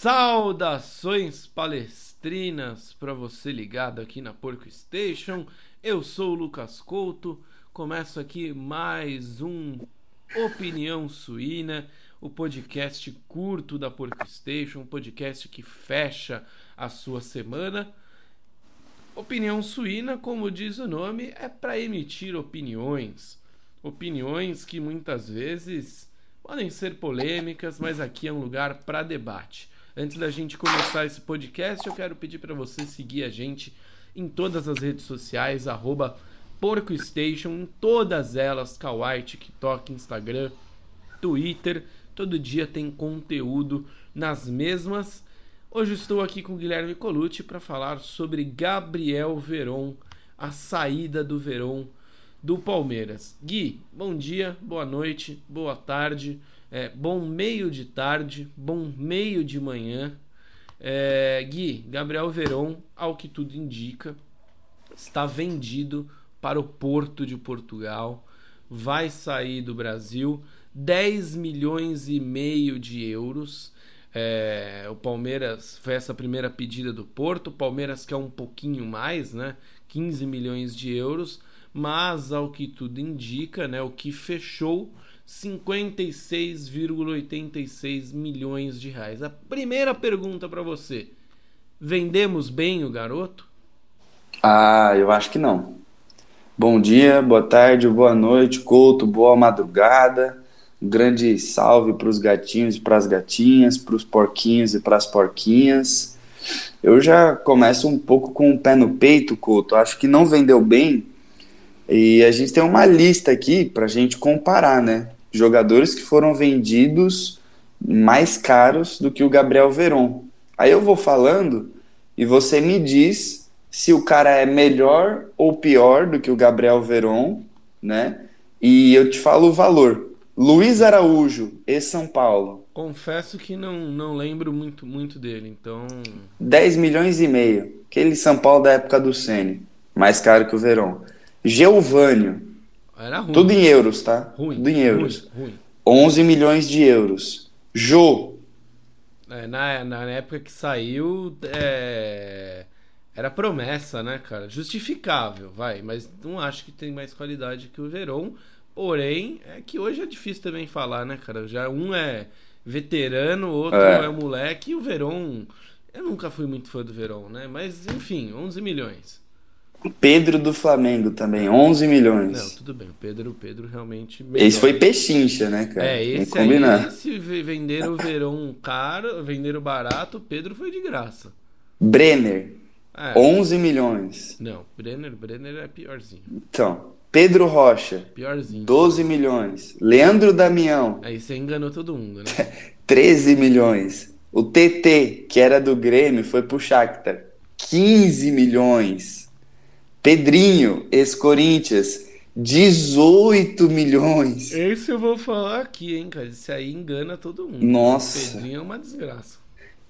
Saudações palestrinas para você ligado aqui na Porco Station. Eu sou o Lucas Couto. Começo aqui mais um Opinião Suína, o podcast curto da Porco Station, um podcast que fecha a sua semana. Opinião suína, como diz o nome, é para emitir opiniões. Opiniões que muitas vezes podem ser polêmicas, mas aqui é um lugar para debate. Antes da gente começar esse podcast, eu quero pedir para você seguir a gente em todas as redes sociais, arroba PorcoStation, em todas elas, Kawaii, TikTok, Instagram, Twitter. Todo dia tem conteúdo nas mesmas. Hoje estou aqui com o Guilherme Colucci para falar sobre Gabriel Veron, a saída do Veron do Palmeiras. Gui, bom dia, boa noite, boa tarde. É, bom meio de tarde, bom meio de manhã. É, Gui, Gabriel Veron, ao que tudo indica, está vendido para o Porto de Portugal. Vai sair do Brasil 10 milhões e meio de euros. É, o Palmeiras foi essa primeira pedida do Porto. O Palmeiras quer um pouquinho mais, né? 15 milhões de euros. Mas ao que tudo indica, né? O que fechou 56,86 milhões de reais. A primeira pergunta para você: vendemos bem o garoto? Ah, eu acho que não. Bom dia, boa tarde, boa noite, Couto, boa madrugada. Um grande salve para os gatinhos e para as gatinhas, para os porquinhos e para as porquinhas. Eu já começo um pouco com o pé no peito, Couto. Acho que não vendeu bem. E a gente tem uma lista aqui para a gente comparar, né? Jogadores que foram vendidos mais caros do que o Gabriel Veron. Aí eu vou falando e você me diz se o cara é melhor ou pior do que o Gabriel Veron, né? E eu te falo o valor. Luiz Araújo, e São Paulo. Confesso que não, não lembro muito, muito dele, então. 10 milhões e meio. Aquele São Paulo da época do Sene. Mais caro que o Verón. Geovânio, era ruim. Tudo em euros, tá? Ruim. Tudo em euros. Ruim, ruim. 11 milhões de euros. Jô. É, na, na época que saiu, é... era promessa, né, cara? Justificável, vai. Mas não acho que tem mais qualidade que o Veron. Porém, é que hoje é difícil também falar, né, cara? Já um é veterano, outro é, é moleque. E o Veron... Eu nunca fui muito fã do Veron, né? Mas, enfim, 11 milhões. Pedro do Flamengo também, 11 milhões. Não, tudo bem. O Pedro, Pedro realmente. Melhor. Esse foi pechincha, né, cara? É, esse aí, esse venderam o verão caro, venderam barato, o Pedro foi de graça. Brenner, é. 11 milhões. Não, Brenner, Brenner é piorzinho. Então, Pedro Rocha, piorzinho. 12 milhões. Leandro Damião. Aí você enganou todo mundo, né? 13 milhões. O TT, que era do Grêmio, foi pro Shakhtar. 15 milhões. Pedrinho, ex-Corinthians, 18 milhões. Esse eu vou falar aqui, hein, cara. Esse aí engana todo mundo. Nossa. Pedrinho é uma desgraça.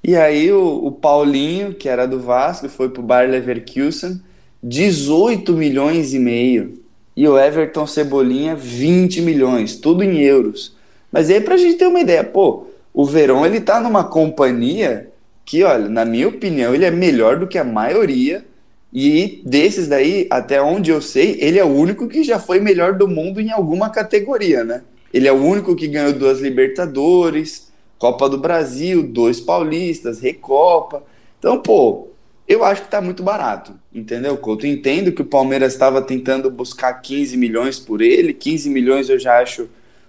E aí o, o Paulinho, que era do Vasco, foi pro Bayer Leverkusen, 18 milhões e meio. E o Everton Cebolinha, 20 milhões, tudo em euros. Mas aí pra gente ter uma ideia, pô, o Verón ele tá numa companhia que, olha, na minha opinião, ele é melhor do que a maioria e desses daí, até onde eu sei, ele é o único que já foi melhor do mundo em alguma categoria, né? Ele é o único que ganhou duas Libertadores, Copa do Brasil, dois Paulistas, Recopa. Então, pô, eu acho que tá muito barato, entendeu, Couto? Entendo que o Palmeiras estava tentando buscar 15 milhões por ele, 15 milhões eu já acho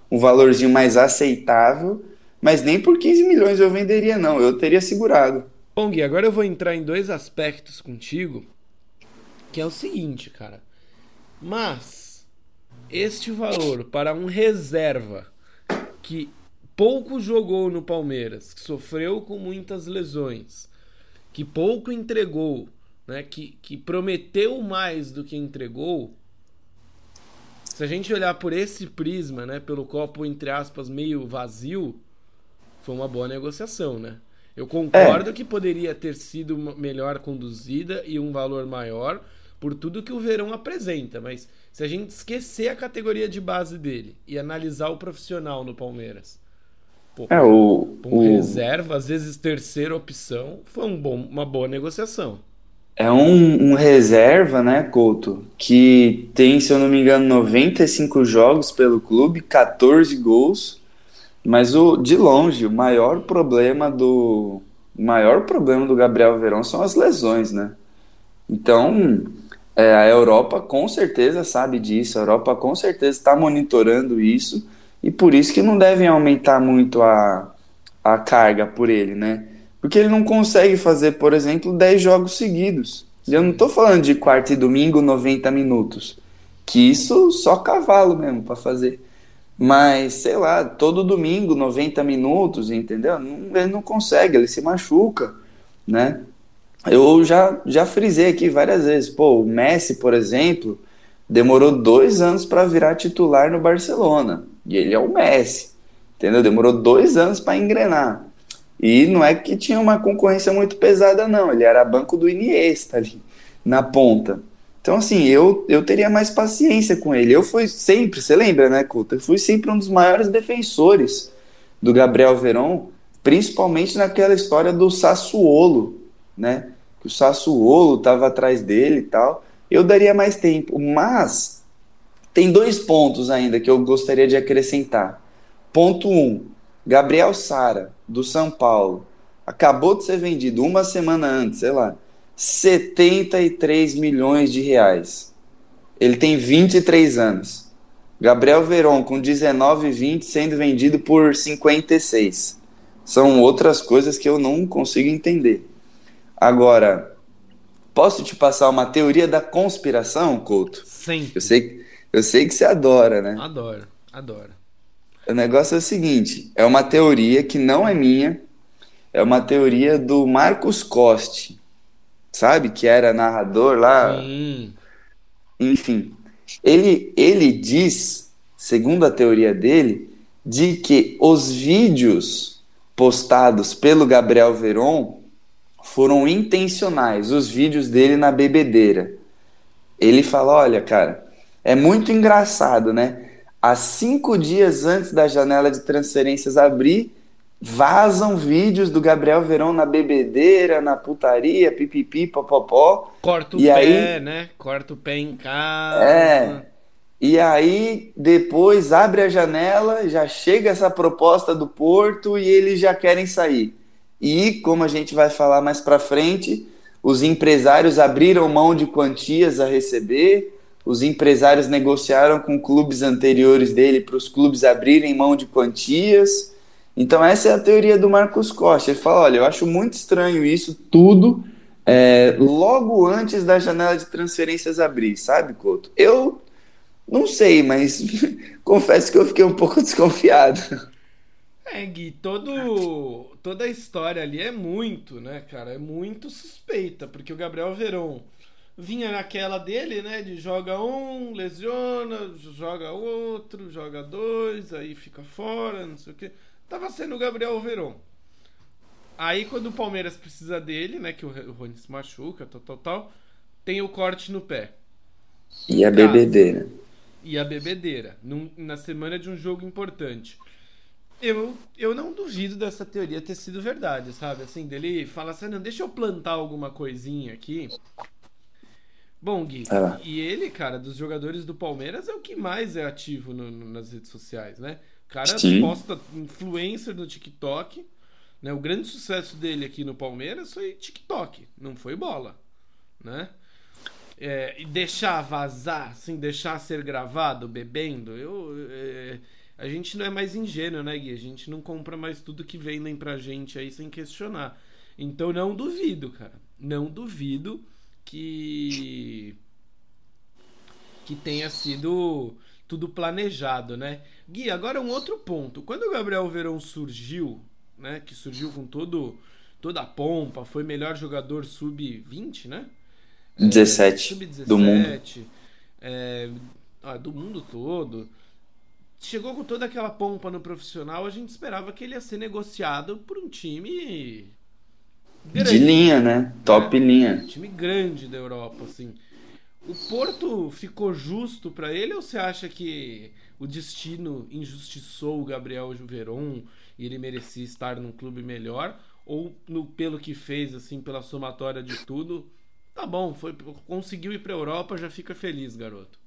um valorzinho mais aceitável, mas nem por 15 milhões eu venderia, não, eu teria segurado. Bom, Gui, agora eu vou entrar em dois aspectos contigo que é o seguinte, cara. Mas este valor para um reserva que pouco jogou no Palmeiras, que sofreu com muitas lesões, que pouco entregou, né, que, que prometeu mais do que entregou. Se a gente olhar por esse prisma, né, pelo copo entre aspas meio vazio, foi uma boa negociação, né? Eu concordo é. que poderia ter sido melhor conduzida e um valor maior, por tudo que o Verão apresenta, mas se a gente esquecer a categoria de base dele e analisar o profissional no Palmeiras, Pô, É, o, um o, reserva, às vezes terceira opção, foi um bom, uma boa negociação. é um, um reserva, né, Couto, que tem, se eu não me engano, 95 jogos pelo clube, 14 gols, mas o, de longe, o maior problema do, o maior problema do Gabriel Verón são as lesões, né? Então, é, a Europa com certeza sabe disso, a Europa com certeza está monitorando isso e por isso que não devem aumentar muito a, a carga por ele, né? Porque ele não consegue fazer, por exemplo, 10 jogos seguidos. Eu não estou falando de quarta e domingo 90 minutos, que isso só cavalo mesmo para fazer. Mas, sei lá, todo domingo 90 minutos, entendeu? Ele não consegue, ele se machuca, né? Eu já, já frisei aqui várias vezes. Pô, o Messi, por exemplo, demorou dois anos para virar titular no Barcelona. E ele é o Messi, entendeu? Demorou dois anos para engrenar. E não é que tinha uma concorrência muito pesada, não. Ele era banco do Iniesta ali, na ponta. Então, assim, eu, eu teria mais paciência com ele. Eu fui sempre, você lembra, né, Couto? Eu fui sempre um dos maiores defensores do Gabriel Veron, principalmente naquela história do Sassuolo, né? Que o Sassuolo estava atrás dele e tal. Eu daria mais tempo, mas tem dois pontos ainda que eu gostaria de acrescentar. Ponto um, Gabriel Sara, do São Paulo, acabou de ser vendido uma semana antes, sei lá, 73 milhões de reais. Ele tem 23 anos. Gabriel Veron, com 19 e 20, sendo vendido por 56. São outras coisas que eu não consigo entender. Agora, posso te passar uma teoria da conspiração, Couto? Sempre. Eu sei, eu sei que você adora, né? Adoro, adoro. O negócio é o seguinte: é uma teoria que não é minha, é uma teoria do Marcos Coste, sabe? Que era narrador lá, Sim. enfim. Ele, ele diz, segundo a teoria dele, de que os vídeos postados pelo Gabriel Veron foram intencionais, os vídeos dele na bebedeira. Ele fala: olha, cara, é muito engraçado, né? Há cinco dias antes da janela de transferências abrir, vazam vídeos do Gabriel Veron na bebedeira, na putaria, pipipi, popopó. Corta o E pé, aí- né? Corta o pé em casa. É. E aí, depois abre a janela, já chega essa proposta do Porto e eles já querem sair. E, como a gente vai falar mais pra frente, os empresários abriram mão de quantias a receber, os empresários negociaram com clubes anteriores dele para os clubes abrirem mão de quantias. Então, essa é a teoria do Marcos Costa. Ele fala: olha, eu acho muito estranho isso tudo é, logo antes da janela de transferências abrir, sabe, Couto? Eu não sei, mas confesso que eu fiquei um pouco desconfiado. É, Gui, todo, toda a história ali é muito, né, cara? É muito suspeita, porque o Gabriel Veron vinha naquela dele, né? De joga um, lesiona, joga outro, joga dois, aí fica fora, não sei o quê. Tava sendo o Gabriel Veron. Aí quando o Palmeiras precisa dele, né? Que o Rony se machuca, tal, tal, tal, tem o corte no pé. E a bebedeira. e a bebedeira num- na semana de um jogo importante. Eu, eu não duvido dessa teoria ter sido verdade, sabe? Assim, dele fala assim, não, deixa eu plantar alguma coisinha aqui. Bom, Gui, lá. e ele, cara, dos jogadores do Palmeiras é o que mais é ativo no- no- nas redes sociais, né? O cara Sim. posta influencer no TikTok, né? O grande sucesso dele aqui no Palmeiras foi TikTok, não foi bola, né? É, e deixar vazar, assim, deixar ser gravado bebendo, eu, é, a gente não é mais ingênuo, né, Gui? A gente não compra mais tudo que vendem pra gente aí sem questionar. Então não duvido, cara. Não duvido que que tenha sido tudo planejado, né? Gui, agora um outro ponto. Quando o Gabriel Verão surgiu, né, que surgiu com todo toda a pompa, foi melhor jogador sub-20, né? 17 Sub-17, do mundo. é, do mundo todo. Chegou com toda aquela pompa no profissional, a gente esperava que ele ia ser negociado por um time De linha, né? Top linha. um time grande da Europa, assim. O Porto ficou justo para ele ou você acha que o destino injustiçou o Gabriel Veron e ele merecia estar num clube melhor? Ou no, pelo que fez, assim, pela somatória de tudo, tá bom, foi, conseguiu ir pra Europa, já fica feliz, garoto.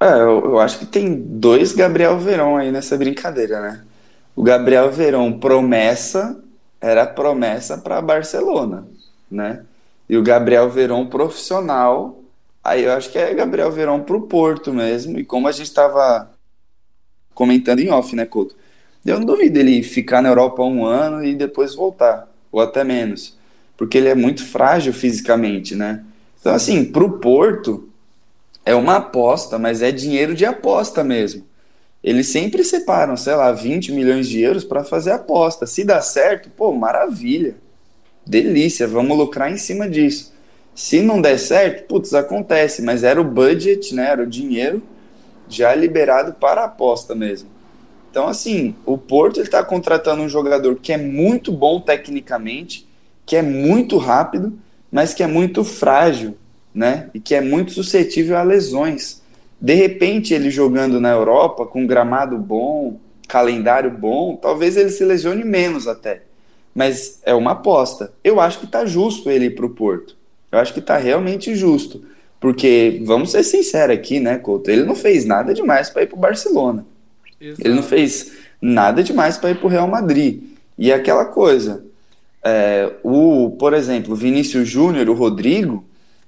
É, eu, eu acho que tem dois Gabriel Verón aí nessa brincadeira, né? O Gabriel Verón promessa era promessa para Barcelona, né? E o Gabriel Verón profissional, aí eu acho que é Gabriel Verón pro Porto mesmo. E como a gente estava comentando em off, né, Couto? Eu não duvido ele ficar na Europa um ano e depois voltar, ou até menos, porque ele é muito frágil fisicamente, né? Então, assim, pro Porto é uma aposta, mas é dinheiro de aposta mesmo. Eles sempre separam, sei lá, 20 milhões de euros para fazer aposta. Se dá certo, pô, maravilha. Delícia, vamos lucrar em cima disso. Se não der certo, putz, acontece, mas era o budget, né? Era o dinheiro já liberado para a aposta mesmo. Então, assim, o Porto está contratando um jogador que é muito bom tecnicamente, que é muito rápido, mas que é muito frágil, né? E que é muito suscetível a lesões. De repente, ele jogando na Europa, com gramado bom, calendário bom, talvez ele se lesione menos até. Mas é uma aposta. Eu acho que está justo ele ir para o Porto. Eu acho que está realmente justo. Porque, vamos ser sinceros aqui, né, Couto? Ele não fez nada demais para ir para o Barcelona. Exato. Ele não fez nada demais para ir para o Real Madrid. E aquela coisa, é, o, por exemplo, Vinícius Júnior, o Rodrigo,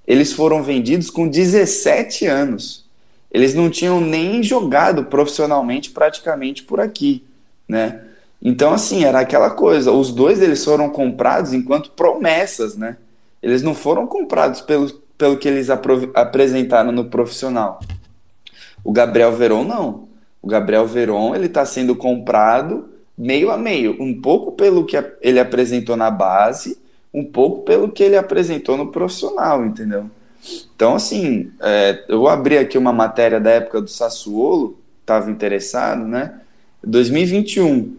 eles foram vendidos com 17 anos. Eles não tinham nem jogado profissionalmente praticamente por aqui, né? Então, assim, era aquela coisa. Os dois eles foram comprados enquanto promessas, né? Eles não foram comprados pelo, pelo que eles apresentaram no profissional. O Gabriel Veron não. O Gabriel Veron ele está sendo comprado meio a meio, um pouco pelo que ele apresentou na base, um pouco pelo que ele apresentou no profissional, entendeu? Então, assim, é, eu abri aqui uma matéria da época do Sassuolo, estava interessado, né? 2021.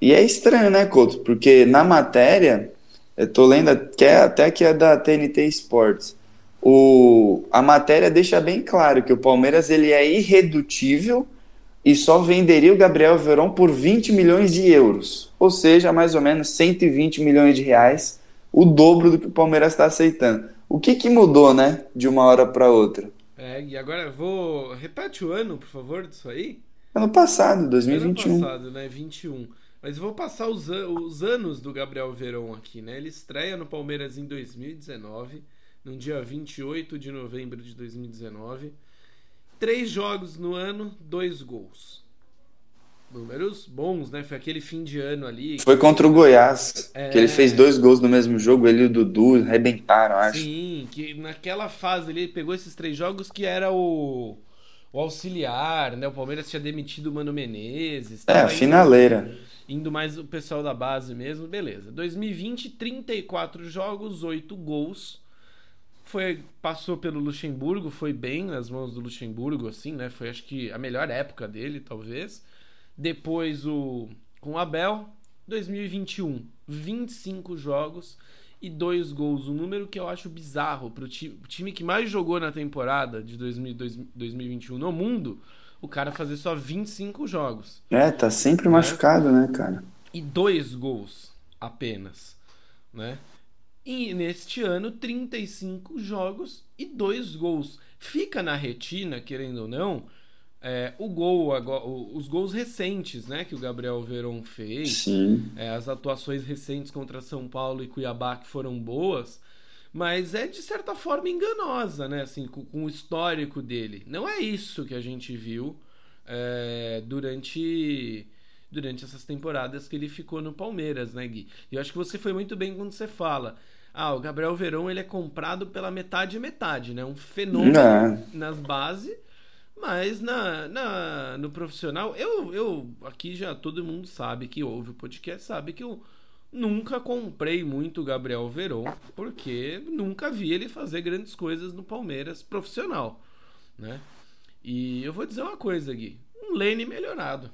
E é estranho, né, Couto? Porque na matéria, eu tô lendo que é, até que é da TNT Sports. O, a matéria deixa bem claro que o Palmeiras ele é irredutível e só venderia o Gabriel Veron por 20 milhões de euros, ou seja, mais ou menos 120 milhões de reais, o dobro do que o Palmeiras está aceitando. O que, que mudou, né, de uma hora para outra? É, e agora vou. Repete o ano, por favor, disso aí. Ano passado, 2021. Ano passado, né? 21. Mas vou passar os, an os anos do Gabriel Verón aqui, né? Ele estreia no Palmeiras em 2019, no dia 28 de novembro de 2019. Três jogos no ano, dois gols. Números bons, né? Foi aquele fim de ano ali. Foi contra o Goiás, é... que ele fez dois gols no mesmo jogo, ele e o Dudu arrebentaram, acho. Sim, que naquela fase ele pegou esses três jogos que era o, o auxiliar, né? O Palmeiras tinha demitido o Mano Menezes. É, a finaleira. Indo, indo mais o pessoal da base mesmo, beleza. 2020, 34 jogos, 8 gols foi passou pelo Luxemburgo, foi bem nas mãos do Luxemburgo, assim, né? Foi acho que a melhor época dele, talvez. Depois o com o Abel, 2021, 25 jogos e dois gols, um número que eu acho bizarro para o time, time que mais jogou na temporada de 2000, 2021 no mundo, o cara fazer só 25 jogos. É, tá sempre né? machucado, né, cara? E dois gols apenas, né? E neste ano, 35 jogos e 2 gols. Fica na retina, querendo ou não, é, o gol, os gols recentes né, que o Gabriel Veron fez, é, as atuações recentes contra São Paulo e Cuiabá que foram boas, mas é de certa forma enganosa, né? Assim, com, com o histórico dele. Não é isso que a gente viu é, durante durante essas temporadas que ele ficou no Palmeiras, né, Gui? E eu acho que você foi muito bem quando você fala ah, o Gabriel Verão ele é comprado pela metade e metade, né? Um fenômeno Não. nas bases, mas na, na, no profissional, eu, eu aqui já todo mundo sabe que ouve o podcast, sabe que eu nunca comprei muito o Gabriel Verón, porque nunca vi ele fazer grandes coisas no Palmeiras profissional, né? E eu vou dizer uma coisa, Gui, um Lane melhorado.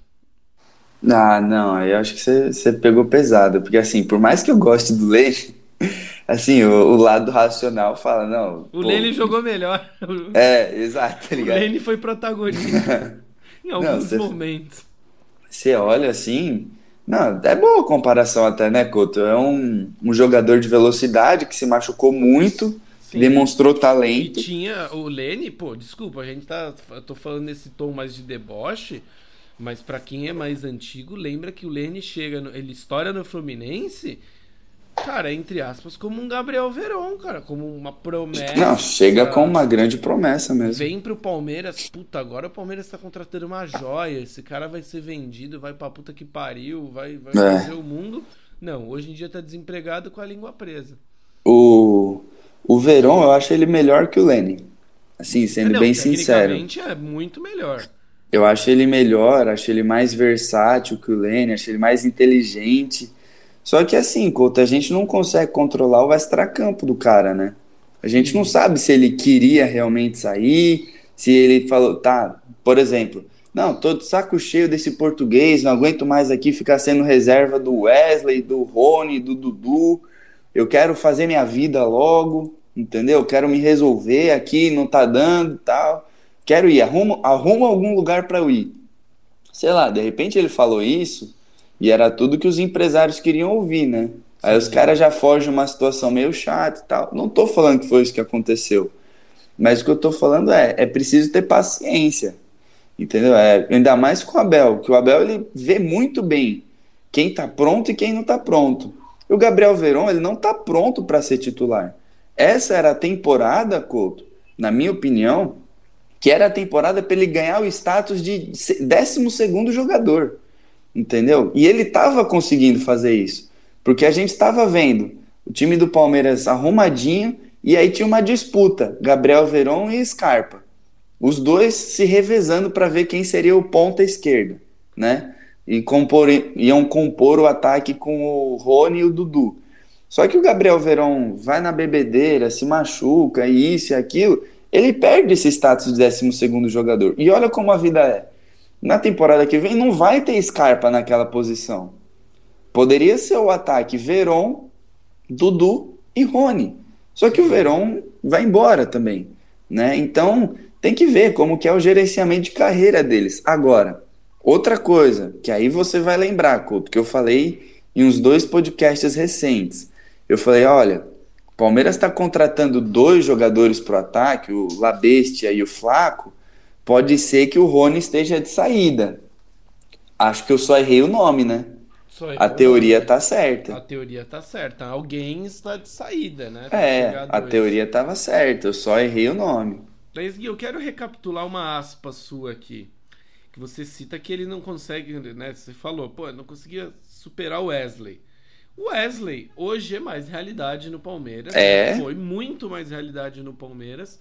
Ah, não, eu acho que você, você pegou pesado, porque assim, por mais que eu goste do Lane, assim, o, o lado racional fala, não. O pô, Lene jogou melhor. É, exato, tá O ligado? Lene foi protagonista em alguns você- momentos. Você olha assim. Não, é boa a comparação até, né, Couto? É um, um jogador de velocidade que se machucou muito, Sim. demonstrou E talento. tinha o Lene, pô, desculpa, a gente tá. Eu tô falando nesse tom mais de deboche, mas pra quem é mais antigo, lembra que o Lene chega, no- ele estoura no Fluminense, cara, entre aspas, como um Gabriel Veron, cara, como uma promessa. Não, chega com uma grande promessa mesmo. Vem pro Palmeiras, puta, agora o Palmeiras tá contratando uma joia. Esse cara vai ser vendido, vai pra puta que pariu, vai, vai É. fazer o mundo. Não, hoje em dia tá desempregado com a língua presa. O, o Verón, eu acho ele melhor que o Lene. Assim, sendo Não, bem sincero. é muito melhor. Eu acho ele melhor, acho ele mais versátil que o Lene, acho ele mais inteligente. Só que assim, Couto, a gente não consegue controlar o extracampo do cara, né? A gente não sabe se ele queria realmente sair, se ele falou, tá, por exemplo, não, tô de saco cheio desse português, não aguento mais aqui ficar sendo reserva do Wesley, do Rony, do Dudu. Eu quero fazer minha vida logo, entendeu? Quero me resolver aqui, não tá dando, tal. Quero ir, arruma, arruma algum lugar para eu ir. Sei lá, de repente ele falou isso e era tudo que os empresários queriam ouvir, né? Aí os caras já fogem de uma situação meio chata e tal. Não tô falando que foi isso que aconteceu. Mas o que eu tô falando é, é preciso ter paciência. Entendeu? É, ainda mais com o Abel, que o Abel ele vê muito bem quem tá pronto e quem não tá pronto. E o Gabriel Veron, ele não tá pronto para ser titular. Essa era a temporada, Couto, na minha opinião, que era a temporada para ele ganhar o status de 12 jogador. Entendeu? E ele estava conseguindo fazer isso. Porque a gente estava vendo o time do Palmeiras arrumadinho e aí tinha uma disputa, Gabriel Veron e Scarpa. Os dois se revezando para ver quem seria o ponta esquerda, né? E compor, iam compor o ataque com o Rony e o Dudu. Só que o Gabriel Veron vai na bebedeira, se machuca, isso e aquilo, ele perde esse status de 12 jogador. E olha como a vida é. Na temporada que vem não vai ter Scarpa naquela posição. Poderia ser o ataque Veron, Dudu e Rony. Só que o Veron vai embora também, né? Então, tem que ver como que é o gerenciamento de carreira deles. Agora, outra coisa, que aí você vai lembrar, Couto, que eu falei em uns dois podcasts recentes. Eu falei, olha, o Palmeiras está contratando dois jogadores para o ataque, o Labestia e o Flaco. Pode ser que o Rony esteja de saída. Acho que eu só errei o nome, né? A teoria né? tá certa. A teoria tá certa. Alguém está de saída, né? Pra É, a dois. teoria tava certa, eu só errei o nome. Mas, Gui, eu quero recapitular uma aspa sua aqui. Que você cita que ele não consegue, né? Você falou, pô, eu não conseguia superar o Wesley. O Wesley hoje é mais realidade no Palmeiras. É. Foi muito mais realidade no Palmeiras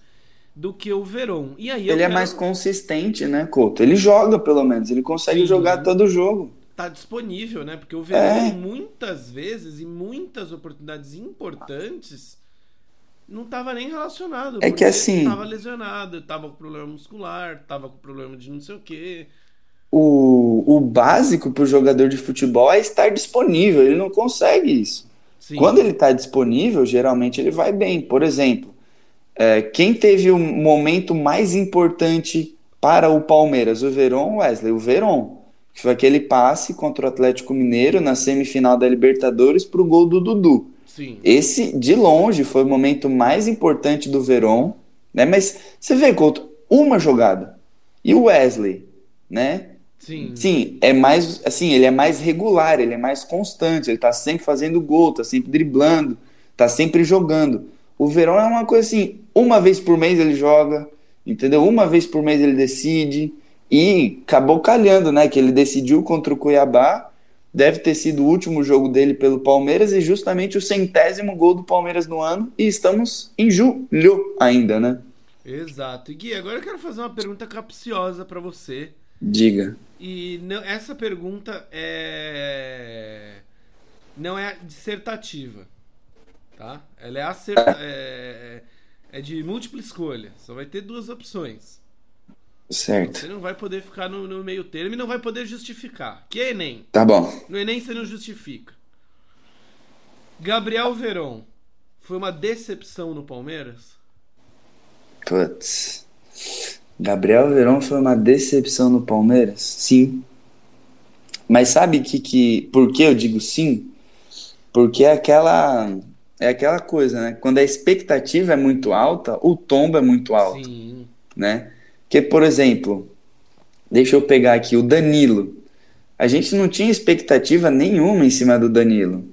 do que o Veron. E aí Ele é quero- mais consistente, né, Couto? Ele joga, pelo menos. Ele consegue Sim. jogar todo jogo. tá disponível, né? Porque o Verón, É. muitas vezes, em muitas oportunidades importantes, não tava nem relacionado. É que assim- Tava lesionado, tava com problema muscular, tava com problema de não sei o quê. O, o básico para o jogador de futebol é estar disponível. Ele não consegue isso. Sim. Quando ele está disponível, geralmente ele vai bem. Por exemplo, é, quem teve o momento mais importante para o Palmeiras? O Verón Wesley? O Verón. Foi aquele passe contra o Atlético Mineiro na semifinal da Libertadores para o gol do Dudu. Sim. Esse, de longe, foi o momento mais importante do Verón, né? Mas você vê, Couto, uma jogada. E o Wesley, né? Sim. Sim, é mais assim, ele é mais regular, ele é mais constante, ele tá sempre fazendo gol, tá sempre driblando, tá sempre jogando. O Verón é uma coisa assim, uma vez por mês ele joga, entendeu? Uma vez por mês ele decide e acabou calhando, né, que ele decidiu contra o Cuiabá, deve ter sido o último jogo dele pelo Palmeiras e justamente o centésimo gol do Palmeiras no ano e estamos em julho ainda, né? Exato. E Gui, agora eu quero fazer uma pergunta capciosa pra você. Diga. E não- essa pergunta é. Não é dissertativa. Tá? Ela é, acerta... é... é de múltipla escolha. Só vai ter duas opções. Certo. Você não vai poder ficar no, no meio termo e não vai poder justificar. Que é Enem. Tá bom. No Enem você não justifica. Gabriel Veron foi uma decepção no Palmeiras? Putz. Gabriel Verón foi uma decepção no Palmeiras? Sim. Mas sabe que, que por que eu digo sim? Porque é aquela é aquela coisa, né? Quando a expectativa é muito alta, o tombo é muito alto, sim. né? Que por exemplo, deixa eu pegar aqui o Danilo. A gente não tinha expectativa nenhuma em cima do Danilo.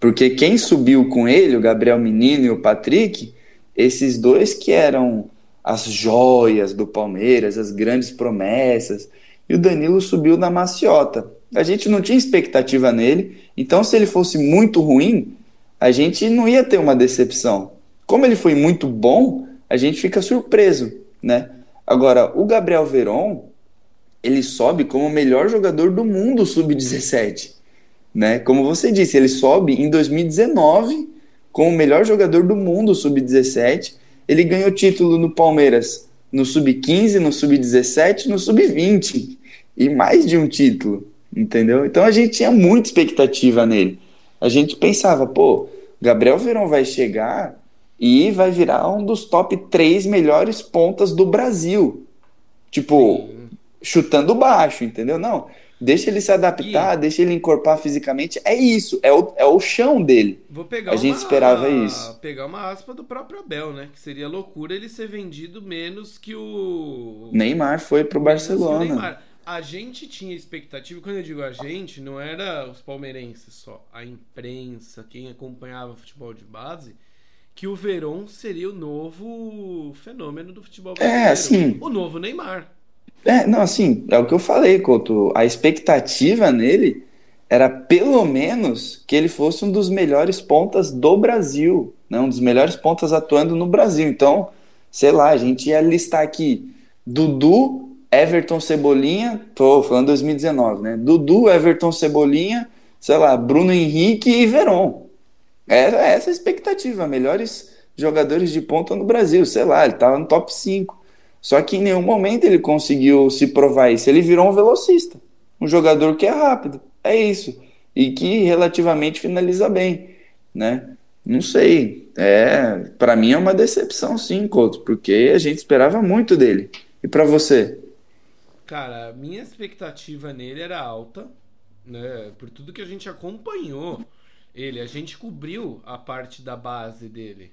Porque quem subiu com ele, o Gabriel Menino e o Patrick, esses dois que eram as joias do Palmeiras, as grandes promessas, e o Danilo subiu na maciota. A gente não tinha expectativa nele, então se ele fosse muito ruim, a gente não ia ter uma decepção. Como ele foi muito bom, a gente fica surpreso, né? Agora, o Gabriel Veron, ele sobe como o melhor jogador do mundo sub-17 né? Como você disse, ele sobe em 2019 como o melhor jogador do mundo sub-17. Ele ganhou título no Palmeiras no sub-15, no sub-17, no sub-20 e mais de um título, entendeu? Então a gente tinha muita expectativa nele. A gente pensava, pô, Gabriel Verão vai chegar e vai virar um dos top três melhores pontas do Brasil. Tipo, Sim. chutando baixo, entendeu? Não. Deixa ele se adaptar, e... deixa ele encorpar fisicamente. É isso, é o, é o chão dele. Vou pegar a gente uma, esperava isso. Pegar uma aspa do próprio Abel, né? Que seria loucura ele ser vendido menos que o. Neymar foi pro Barcelona. A gente tinha expectativa, quando eu digo a gente, não era os palmeirenses só, a imprensa, quem acompanhava futebol de base, que o Verón seria o novo fenômeno do futebol é, brasileiro. É, assim. O novo Neymar. É, não, assim, é o que eu falei, Couto. A expectativa nele era pelo menos que ele fosse um dos melhores pontas do Brasil, né? um dos melhores pontas atuando no Brasil. Então, sei lá, a gente ia listar aqui Dudu, Everton Cebolinha, tô falando 2019, né? Dudu, Everton Cebolinha, sei lá, Bruno Henrique e Veron. Era essa a expectativa, melhores jogadores de ponta no Brasil, sei lá, ele tava no top 5. Só que em nenhum momento ele conseguiu se provar isso. Ele virou um velocista, um jogador que é rápido, é isso, e que relativamente finaliza bem, né? Não sei, é, para mim é uma decepção sim, Couto, porque a gente esperava muito dele. E para você? Cara, minha expectativa nele era alta, né? Por tudo que a gente acompanhou ele, a gente cobriu a parte da base dele.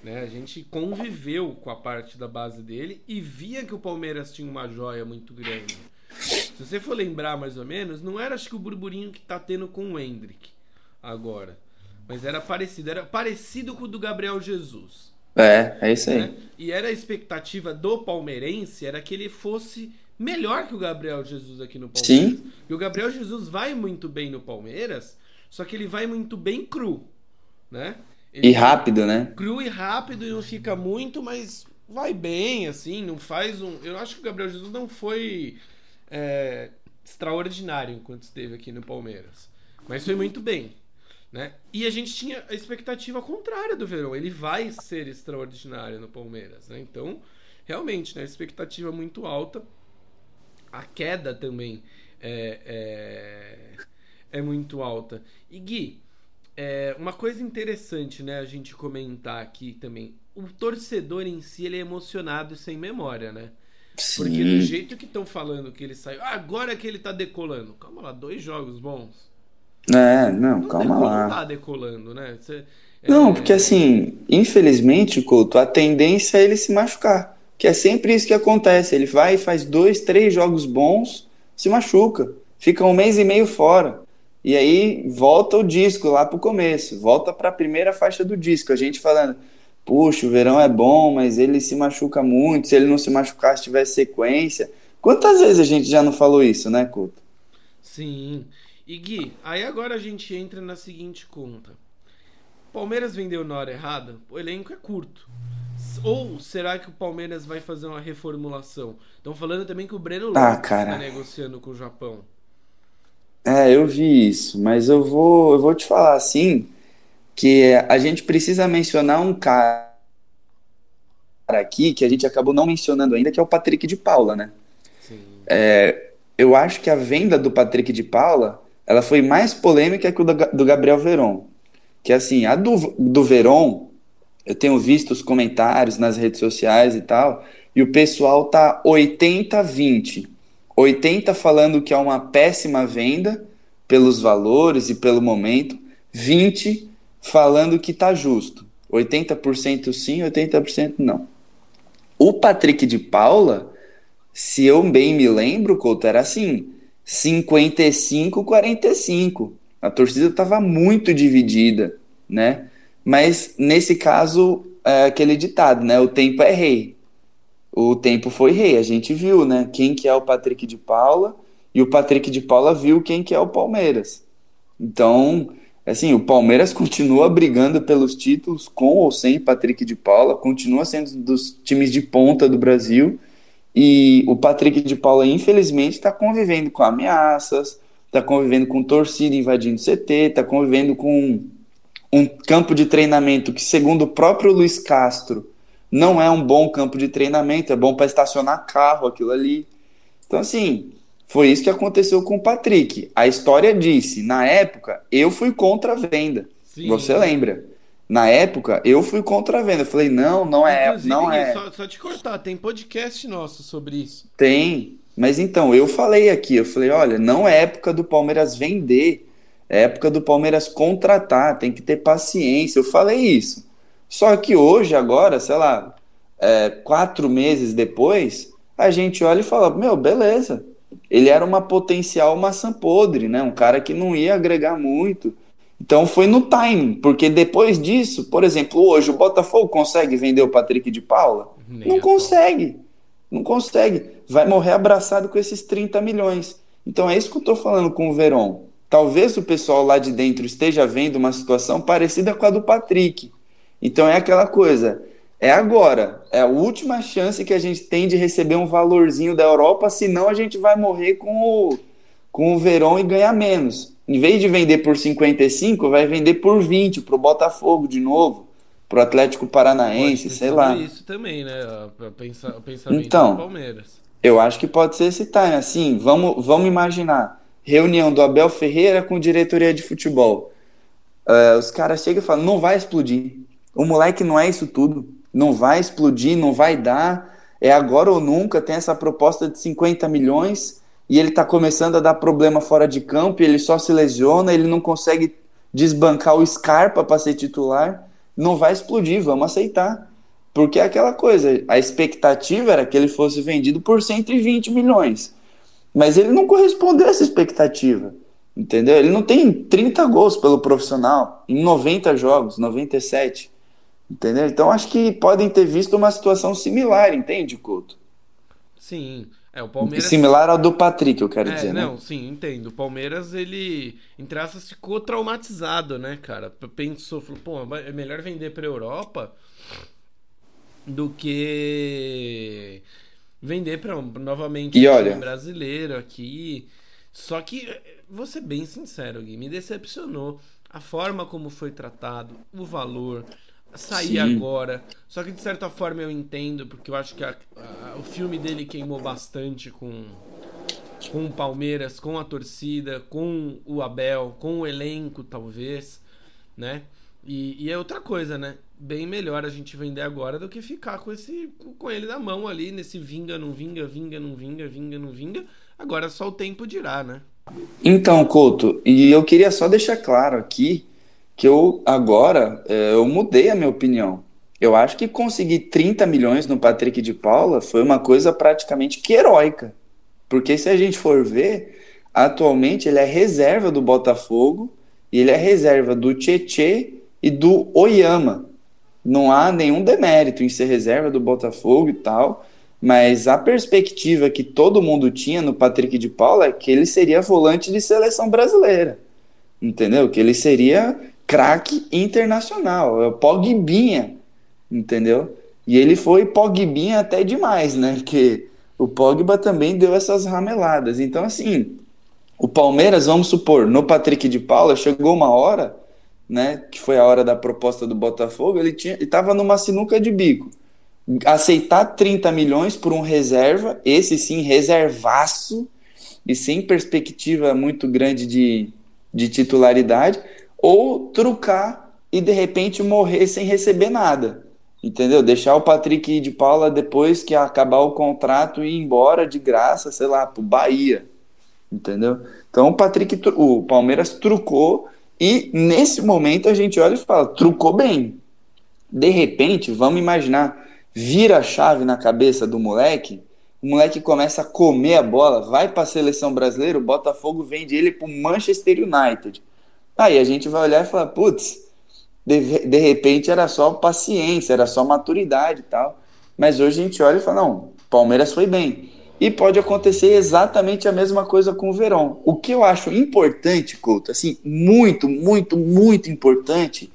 Né? A gente conviveu com a parte da base dele e via que o Palmeiras tinha uma joia muito grande. Se você for lembrar mais ou menos, não era acho que o burburinho que tá tendo com o Hendrick agora. Mas era parecido, era parecido com o do Gabriel Jesus. É, é isso aí. Né? E era a expectativa do palmeirense era que ele fosse melhor que o Gabriel Jesus aqui no Palmeiras. Sim. E o Gabriel Jesus vai muito bem no Palmeiras, só que ele vai muito bem cru, né? Ele e rápido, né? Cru e rápido e não fica muito, mas vai bem, assim, não faz um. Eu acho que o Gabriel Jesus não foi é, extraordinário enquanto esteve aqui no Palmeiras. Mas foi muito bem. Né? E a gente tinha a expectativa contrária do Verão. Ele vai ser extraordinário no Palmeiras. Né? Então, realmente, né, a expectativa muito alta. A queda também é, é, é muito alta. E Gui, é, uma coisa interessante, né, a gente comentar aqui também. O torcedor em si, ele é emocionado e sem memória, né? Sim. Porque do jeito que estão falando que ele saiu, agora que ele tá decolando. Calma lá, dois jogos bons. É, não, não calma lá. Não tá decolando, né? Você, não, é... porque assim, infelizmente, Couto, a tendência é ele se machucar. Que é sempre isso que acontece. Ele vai e faz dois, três jogos bons, se machuca. Fica um mês e meio fora. E aí volta o disco lá pro começo, volta para a primeira faixa do disco, a gente falando, puxa, o verão é bom, mas ele se machuca muito, se ele não se machucar, se tivesse sequência. Quantas vezes a gente já não falou isso, né, Couto? Sim. E Gui, aí agora a gente entra na seguinte conta. Palmeiras vendeu na hora errada? O elenco é curto. Ou será que o Palmeiras vai fazer uma reformulação? Estão falando também que o Breno ah, Lopes está negociando com o Japão. É, eu vi isso, mas eu vou, eu vou te falar assim que a gente precisa mencionar um cara aqui que a gente acabou não mencionando ainda, que é o Patrick de Paula, né? Sim. É, eu acho que a venda do Patrick de Paula ela foi mais polêmica que o do Gabriel Veron. Que assim, a do, do Veron eu tenho visto os comentários nas redes sociais e tal, e o pessoal tá 80-20. 80 falando que é uma péssima venda pelos valores e pelo momento, 20 falando que tá justo. 80% sim, 80% não. O Patrick de Paula, se eu bem me lembro, Couto, era assim, 55-45. A torcida estava muito dividida, né? Mas nesse caso, é aquele ditado, né? O tempo é rei. O tempo foi rei. A gente viu, né? Quem que é o Patrick de Paula e o Patrick de Paula viu quem que é o Palmeiras. Então, assim, o Palmeiras continua brigando pelos títulos com ou sem Patrick de Paula, continua sendo dos times de ponta do Brasil. E o Patrick de Paula, infelizmente, está convivendo com ameaças, está convivendo com torcida invadindo CT, está convivendo com um campo de treinamento que, segundo o próprio Luiz Castro, não é um bom campo de treinamento, é bom para estacionar carro aquilo ali. Então, assim, foi isso que aconteceu com o Patrick. A história disse, na época, eu fui contra a venda. Sim. Você lembra? Na época, eu fui contra a venda. Eu falei, não, não é. Inclusive, não é. Só, só te cortar, tem podcast nosso sobre isso. Tem. Mas então, eu falei aqui, eu falei, olha, não é época do Palmeiras vender, é época do Palmeiras contratar, tem que ter paciência. Eu falei isso. Só que hoje, agora, sei lá, é, quatro meses depois, a gente olha e fala, meu, beleza. Ele era uma potencial maçã podre, né? Um cara que não ia agregar muito. Então foi no time, porque depois disso, por exemplo, hoje o Botafogo consegue vender o Patrick de Paula? Nem não consegue. Não consegue. Vai morrer abraçado com esses 30 milhões. Então é isso que eu estou falando com o Verón. Talvez o pessoal lá de dentro esteja vendo uma situação parecida com a do Patrick. Então é aquela coisa. É agora. É a última chance que a gente tem de receber um valorzinho da Europa, senão a gente vai morrer com o, com o Verón e ganhar menos. Em vez de vender por 55, vai vender por 20 para o Botafogo de novo pro Atlético Paranaense, sei lá. isso também, né? O pensamento então, do Palmeiras. Eu acho que pode ser esse time, assim, vamos, vamos imaginar. Reunião do Abel Ferreira com diretoria de futebol. Uh, os caras chegam e falam, não vai explodir. O moleque não é isso tudo. Não vai explodir, não vai dar. É agora ou nunca, tem essa proposta de 50 milhões e ele está começando a dar problema fora de campo, ele só se lesiona, ele não consegue desbancar o Scarpa para ser titular não vai explodir, vamos aceitar. Porque é aquela coisa, a expectativa era que ele fosse vendido por 120 milhões. Mas ele não correspondeu a essa expectativa. Entendeu? Ele não tem 30 gols pelo profissional em 90 jogos, 97. Entendeu? Então acho que podem ter visto uma situação similar, entende, Couto? Sim. É, o Palmeiras... Similar ao do Patrick, eu quero é, dizer, né? não, né? sim, entendo. O Palmeiras, ele, entre aspas, ficou traumatizado, né, cara? Pensou, falou, pô, é melhor vender pra Europa do que vender para novamente e olha... brasileiro aqui. Só que, vou ser bem sincero, Gui, me decepcionou a forma como foi tratado, o valor, sair Sim. agora. Só que de certa forma eu entendo, porque eu acho que a, a, o filme dele queimou bastante com, com o Palmeiras, com a torcida, com o Abel, com o elenco, talvez, né? E, e é outra coisa, né? Bem melhor a gente vender agora do que ficar com esse com ele na mão ali, nesse vinga, não vinga, vinga, não vinga, vinga, não vinga. Agora só o tempo dirá, né? Então, Couto, e eu queria só deixar claro aqui que eu agora é, eu mudei a minha opinião. Eu acho que conseguir 30 milhões no Patrick de Paula foi uma coisa praticamente que heróica. Porque se a gente for ver, atualmente ele é reserva do Botafogo e ele é reserva do Tietê e do Oyama. Não há nenhum demérito em ser reserva do Botafogo e tal, mas a perspectiva que todo mundo tinha no Patrick de Paula é que ele seria volante de seleção brasileira. Entendeu? Que ele seria craque internacional, é o Pogbinha, entendeu? E ele foi Pogbinha até demais, né? Porque o Pogba também deu essas rameladas. Então, assim, o Palmeiras, vamos supor, no Patrick de Paula, chegou uma hora, né? Que foi a hora da proposta do Botafogo, ele estava numa sinuca de bico. Aceitar 30 milhões por um reserva, esse sim, reservaço, e sem perspectiva muito grande de, de titularidade, ou trucar e de repente morrer sem receber nada. Entendeu? Deixar o Patrick de Paula depois que acabar o contrato e ir embora de graça, sei lá, pro Bahia. Entendeu? Então o Patrick, o Palmeiras trucou e nesse momento a gente olha e fala, trucou bem. De repente, vamos imaginar, vira a chave na cabeça do moleque, o moleque começa a comer a bola, vai para a seleção brasileira, o Botafogo vende ele para o Manchester United. Aí a gente vai olhar e falar, putz, de, de repente era só paciência, era só maturidade e tal. Mas hoje a gente olha e fala, não, Palmeiras foi bem. E pode acontecer exatamente a mesma coisa com o Verón. O que eu acho importante, Couto, assim, muito, muito, muito importante,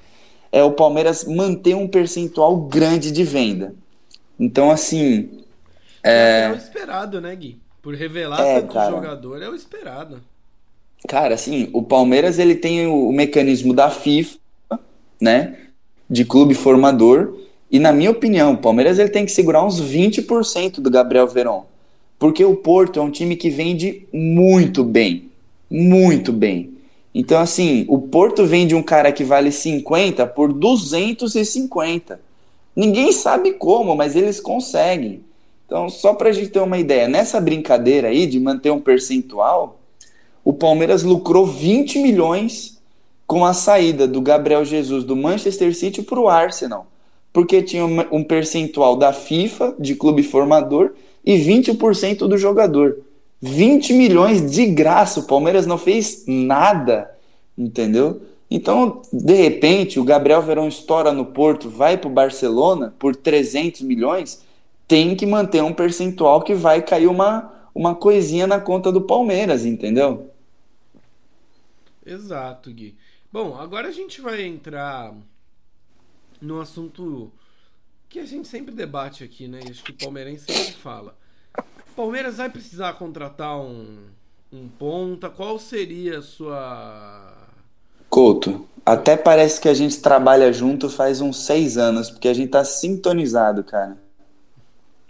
é o Palmeiras manter um percentual grande de venda. Então, assim. É, é o esperado, né, Gui? Por revelar é, tanto cara, jogador, é o esperado. Cara, assim, o Palmeiras ele tem o, o mecanismo da FIFA, né? De clube formador. E na minha opinião, o Palmeiras ele tem que segurar uns 20% do Gabriel Veron. Porque o Porto é um time que vende muito bem. Muito bem. Então, assim, o Porto vende um cara que vale 50 por 250. Ninguém sabe como, mas eles conseguem. Então, só para a gente ter uma ideia, nessa brincadeira aí de manter um percentual, o Palmeiras lucrou 20 milhões com a saída do Gabriel Jesus do Manchester City para o Arsenal, porque tinha um percentual da FIFA de clube formador e 20% do jogador. 20 milhões de graça, o Palmeiras não fez nada, entendeu? Então, de repente, o Gabriel Verão estoura no Porto, vai para o Barcelona por 300 milhões, tem que manter um percentual que vai cair uma, uma coisinha na conta do Palmeiras, entendeu? Exato, Gui. Bom, agora a gente vai entrar no assunto que a gente sempre debate aqui, né? Acho que o palmeirense sempre fala. O Palmeiras vai precisar contratar um, um ponta? Qual seria a sua. Couto, até parece que a gente trabalha junto faz uns seis anos, porque a gente tá sintonizado, cara.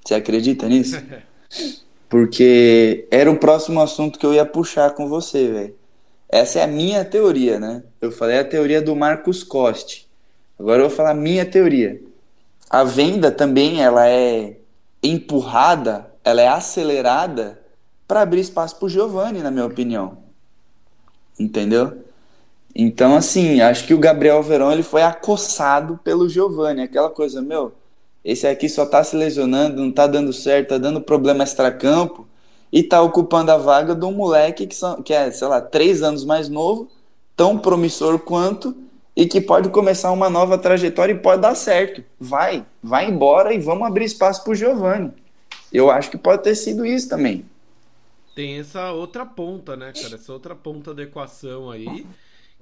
Você acredita nisso? Porque era o próximo assunto que eu ia puxar com você, velho. Essa é a minha teoria, né? Eu falei a teoria do Marcos Coste. Agora eu vou falar a minha teoria a venda também ela é empurrada, ela é acelerada para abrir espaço para o Giovanni, na minha opinião. Entendeu? Então, assim, acho que o Gabriel Verão ele foi acossado pelo Giovanni. Aquela coisa, meu, esse aqui só tá se lesionando, não tá dando certo, tá dando problema extracampo e tá ocupando a vaga de um moleque que, são, que é, sei lá, três anos mais novo, tão promissor quanto, e que pode começar uma nova trajetória e pode dar certo. Vai, vai embora e vamos abrir espaço para o Giovanni. Eu acho que pode ter sido isso também. Tem essa outra ponta, né, cara? Essa outra ponta da equação aí.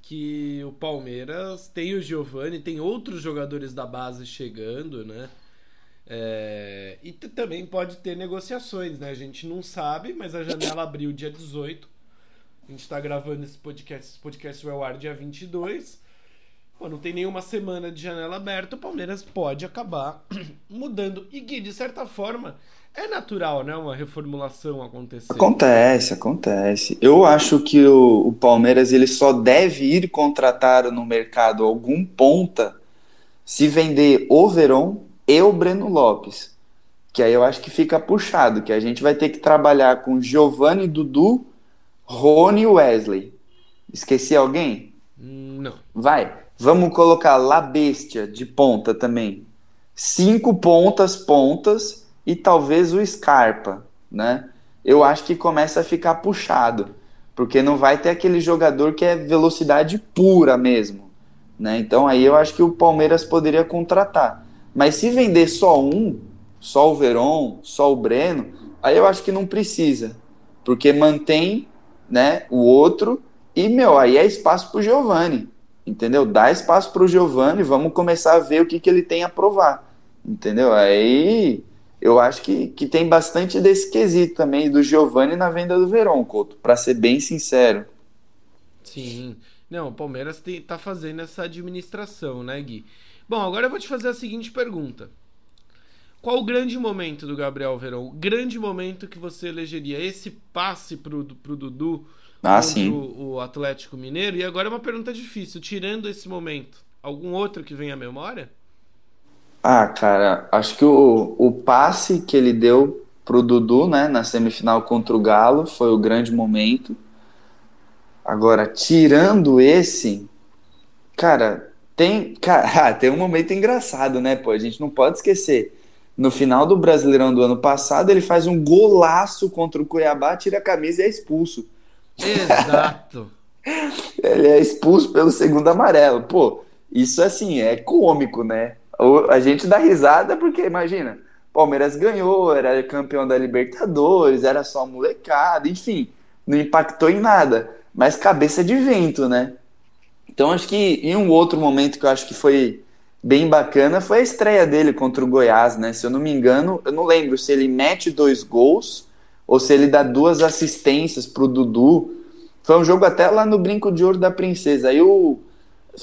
Que o Palmeiras tem o Giovanni, tem outros jogadores da base chegando, né? É... E também pode ter negociações, né? A gente não sabe, mas a janela abriu dia 18. A gente está gravando esse podcast, esse podcast vai ao ar dia 22. Pô, não tem nenhuma semana de janela aberta, o Palmeiras pode acabar mudando. E Gui, de certa forma, é natural, né? Uma reformulação acontecer. Acontece, acontece. Eu acho que o, o Palmeiras ele só deve ir contratar no mercado algum ponta se vender o Verón e o Breno Lopes. Que aí eu acho que fica puxado, que a gente vai ter que trabalhar com Giovanni, Dudu, Rony e Wesley. Esqueci alguém? Não. Vai. Vamos colocar La Bestia de ponta também. Cinco pontas, pontas e talvez o Scarpa, né? Eu acho que começa a ficar puxado, porque não vai ter aquele jogador que é velocidade pura mesmo, né? Então aí eu acho que o Palmeiras poderia contratar. Mas se vender só um, só o Veron, só o Breno, aí eu acho que não precisa, porque mantém, né, o outro e meu, aí é espaço para o Giovani entendeu? Dá espaço para o Giovanni, vamos começar a ver o que, que ele tem a provar, entendeu? Aí eu acho que, que tem bastante desse quesito também do Giovanni na venda do Verón, Couto, para ser bem sincero. Sim, não, o Palmeiras tem, tá fazendo essa administração, né, Gui? Bom, agora eu vou te fazer a seguinte pergunta. Qual o grande momento do Gabriel Verón? O grande momento que você elegeria? Esse passe pro, pro Dudu ah, sim. O, o, Atlético Mineiro. E agora é uma pergunta difícil, tirando esse momento. Algum outro que vem à memória? Ah, cara, acho que o, o passe que ele deu pro Dudu, né, na semifinal contra o Galo, foi o grande momento. Agora, tirando esse, cara, tem, cara, ah, tem um momento engraçado, né, pô? A gente não pode esquecer. No final do Brasileirão do ano passado, ele faz um golaço contra o Cuiabá, tira a camisa e é expulso. Exato. ele é expulso pelo segundo amarelo. Pô, isso assim é cômico, né? A gente dá risada porque, imagina, Palmeiras ganhou, era campeão da Libertadores, era só molecada, enfim, não impactou em nada. Mas cabeça de vento, né? Então acho que em um outro momento que eu acho que foi bem bacana foi a estreia dele contra o Goiás, né? Se eu não me engano, eu não lembro se ele mete dois gols ou se ele dá duas assistências pro Dudu. Foi um jogo até lá no Brinco de Ouro da Princesa. Aí o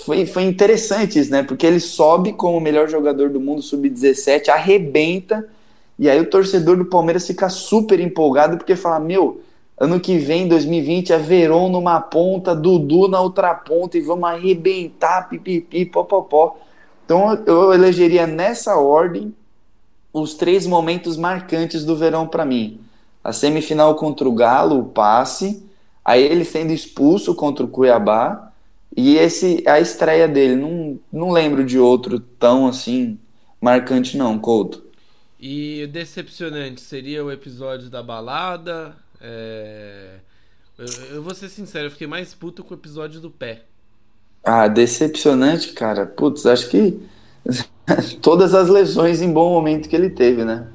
foi, foi interessante isso, né? Porque ele sobe como o melhor jogador do mundo, sub-17, arrebenta, e aí o torcedor do Palmeiras fica super empolgado, porque fala: Meu, ano que vem, 2020, é Verón numa ponta, Dudu na outra ponta, e vamos arrebentar, pipipi, popopó. Então eu elegeria nessa ordem os três momentos marcantes do verão para mim. A semifinal contra o Galo, o passe, aí ele sendo expulso contra o Cuiabá e esse a estreia dele, não, não lembro de outro tão assim marcante não, Couto. E decepcionante seria o episódio da balada. É... Eu, eu, vou ser sincero, eu fiquei mais puto com o episódio do pé. Ah, decepcionante, cara. Putz, acho que todas as lesões em bom momento que ele teve, né?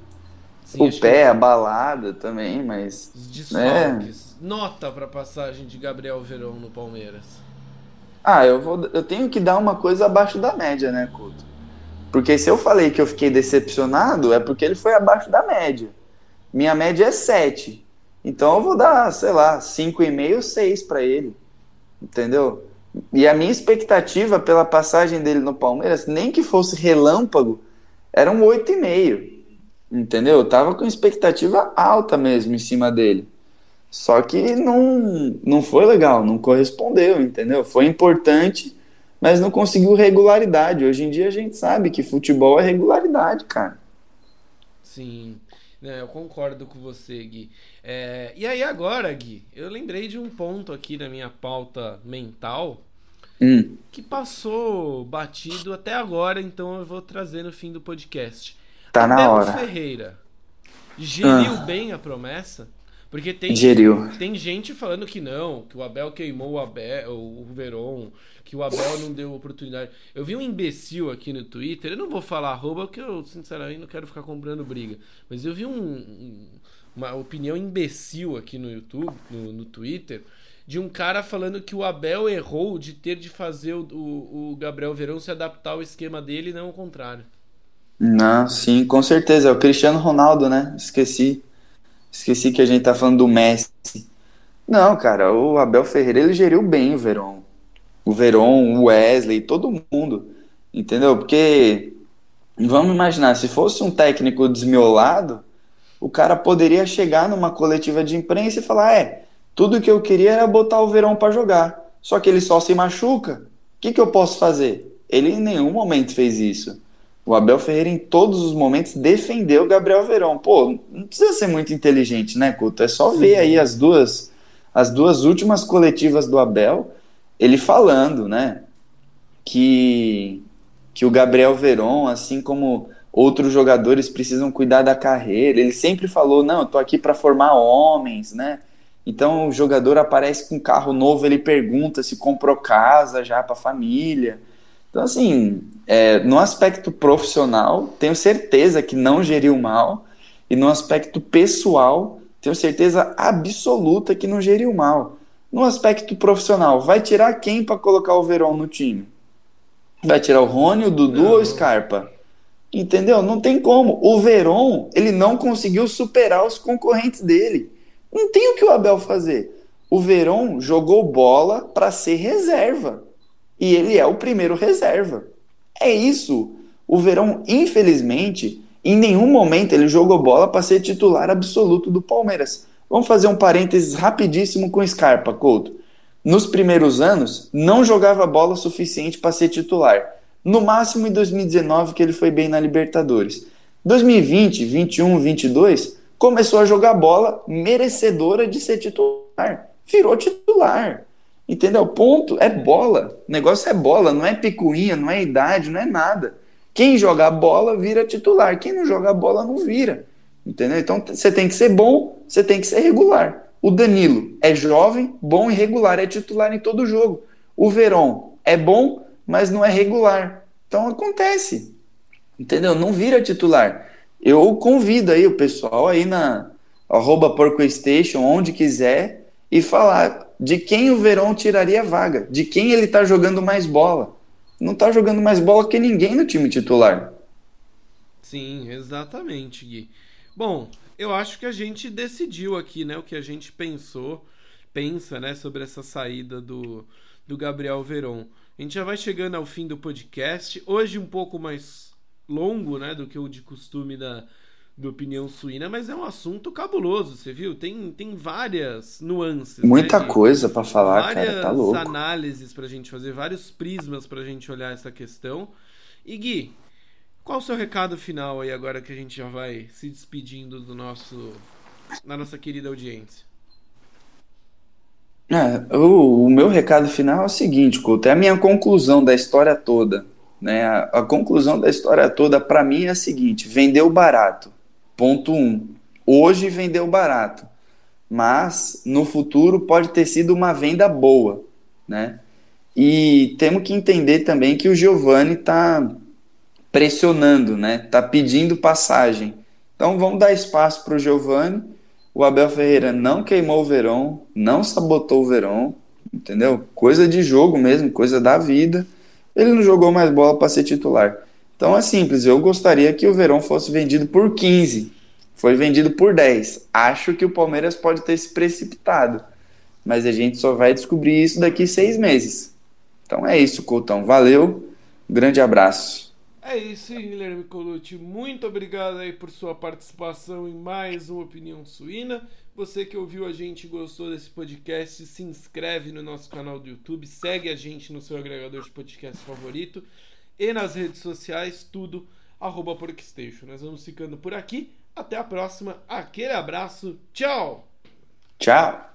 Sim, o pé, que... a balada também, mas. Os desfalques. Né? Nota pra passagem de Gabriel Verão no Palmeiras. Ah, eu, vou, eu tenho que dar uma coisa abaixo da média, né, Couto? Porque se eu falei que eu fiquei decepcionado, é porque ele foi abaixo da média. Minha média é 7. Então eu vou dar, sei lá, 5,5, 6 para ele. Entendeu? E a minha expectativa pela passagem dele no Palmeiras, nem que fosse relâmpago, era um 8,5. Entendeu? Eu tava com expectativa alta mesmo em cima dele. Só que não, não foi legal, não correspondeu, entendeu? Foi importante, mas não conseguiu regularidade. Hoje em dia a gente sabe que futebol é regularidade, cara. Sim, né, eu concordo com você, Gui. É, e aí agora, Gui, eu lembrei de um ponto aqui na minha pauta mental hum. que passou batido até agora, então eu vou trazer no fim do podcast. Tá na Beto hora. Ferreira geriu ah. bem a promessa? Porque tem, Geriu. tem gente falando que não, que o Abel queimou o, Abel, o Veron, que o Abel não deu oportunidade. Eu vi um imbecil aqui no Twitter, eu não vou falar arroba, porque eu, sinceramente, não quero ficar comprando briga. Mas eu vi um, uma opinião imbecil aqui no YouTube, no, no Twitter, de um cara falando que o Abel errou de ter de fazer o, o, o Gabriel Verão se adaptar ao esquema dele e não ao contrário. Não, sim, com certeza. É o Cristiano Ronaldo, né? Esqueci. Esqueci que a gente tá falando do Messi. Não, cara, o Abel Ferreira ele geriu bem o Verón. O Verón, o Wesley, todo mundo. Entendeu? Porque vamos imaginar, se fosse um técnico desmiolado, o cara poderia chegar numa coletiva de imprensa e falar: "É, tudo que eu queria era botar o Verón para jogar. Só que ele só se machuca. O que, que eu posso fazer?" Ele em nenhum momento fez isso. O Abel Ferreira, em todos os momentos, defendeu o Gabriel Verão. Pô, não precisa ser muito inteligente, né, Couto? É só ver aí as duas, as duas últimas coletivas do Abel, ele falando, né, que, que o Gabriel Verón, assim como outros jogadores, precisam cuidar da carreira. Ele sempre falou: não, eu tô aqui para formar homens, né? Então o jogador aparece com um carro novo, ele pergunta se comprou casa já para a família. Então, assim, é, no aspecto profissional, tenho certeza que não geriu mal, e no aspecto pessoal, tenho certeza absoluta que não geriu mal. No aspecto profissional, vai tirar quem para colocar o Verón no time? Vai tirar o Rony, o Dudu não. ou o Scarpa? Entendeu? Não tem como. O Verón, ele não conseguiu superar os concorrentes dele. Não tem o que o Abel fazer. O Verón jogou bola para ser reserva e ele é o primeiro reserva. É isso. O Verão, infelizmente, em nenhum momento ele jogou bola para ser titular absoluto do Palmeiras. Vamos fazer um parênteses rapidíssimo com Scarpa, Couto. nos primeiros anos, não jogava bola suficiente para ser titular. No máximo em 2019, que ele foi bem na Libertadores. 2020, 21, 22, começou a jogar bola merecedora de ser titular. Virou titular. Entendeu? Ponto. É bola. O negócio é bola, não é picuinha, não é idade, não é nada. Quem joga bola vira titular. Quem não joga bola não vira. Entendeu? Então você tem que ser bom, você tem que ser regular. O Danilo é jovem, bom e regular, é titular em todo jogo. O Verón é bom, mas não é regular. Então acontece. Entendeu? Não vira titular. Eu convido aí o pessoal aí na arroba PorcoStation, onde quiser, e falar de quem o Verón tiraria a vaga, de quem ele tá jogando mais bola. Não tá jogando mais bola que ninguém no time titular. Sim, exatamente, Gui. Bom, eu acho que a gente decidiu aqui, né, o que a gente pensou, pensa, né, sobre essa saída do, do Gabriel Veron. A gente já vai chegando ao fim do podcast. Hoje um pouco mais longo, né, do que o de costume da, do Opinião Suína, mas é um assunto cabuloso, você viu? Tem, tem várias nuances. Muita né, coisa para falar, cara, tá louco. Várias análises pra gente fazer, vários prismas pra gente olhar essa questão. E Gui, qual o seu recado final aí agora que a gente já vai se despedindo do nosso da nossa querida audiência? É, o, o, meu recado final é o seguinte, Couto, é a minha conclusão da história toda. Né? A, a conclusão da história toda para mim é a seguinte: vendeu barato. Ponto um. Hoje vendeu barato, mas no futuro pode ter sido uma venda boa, né? E temos que entender também que o Giovanni está pressionando, né? Tá pedindo passagem. Então vamos dar espaço para o Giovani. O Abel Ferreira não queimou o Verão, não sabotou o Verão, entendeu? Coisa de jogo mesmo, coisa da vida. Ele não jogou mais bola para ser titular. Então é simples, eu gostaria que o Verão fosse vendido por 15. Foi vendido por 10. Acho que o Palmeiras pode ter se precipitado. Mas a gente só vai descobrir isso daqui seis meses. Então é isso, Coutão. Valeu. Grande abraço. É isso, Guilherme Colucci. Muito obrigado aí por sua participação em mais uma Opinião Suína. Você que ouviu a gente e gostou desse podcast, se inscreve no nosso canal do YouTube, segue a gente no seu agregador de podcast favorito e nas redes sociais, tudo arroba Porkstation. Nós vamos ficando por aqui. Até a próxima. Aquele abraço. Tchau! Tchau!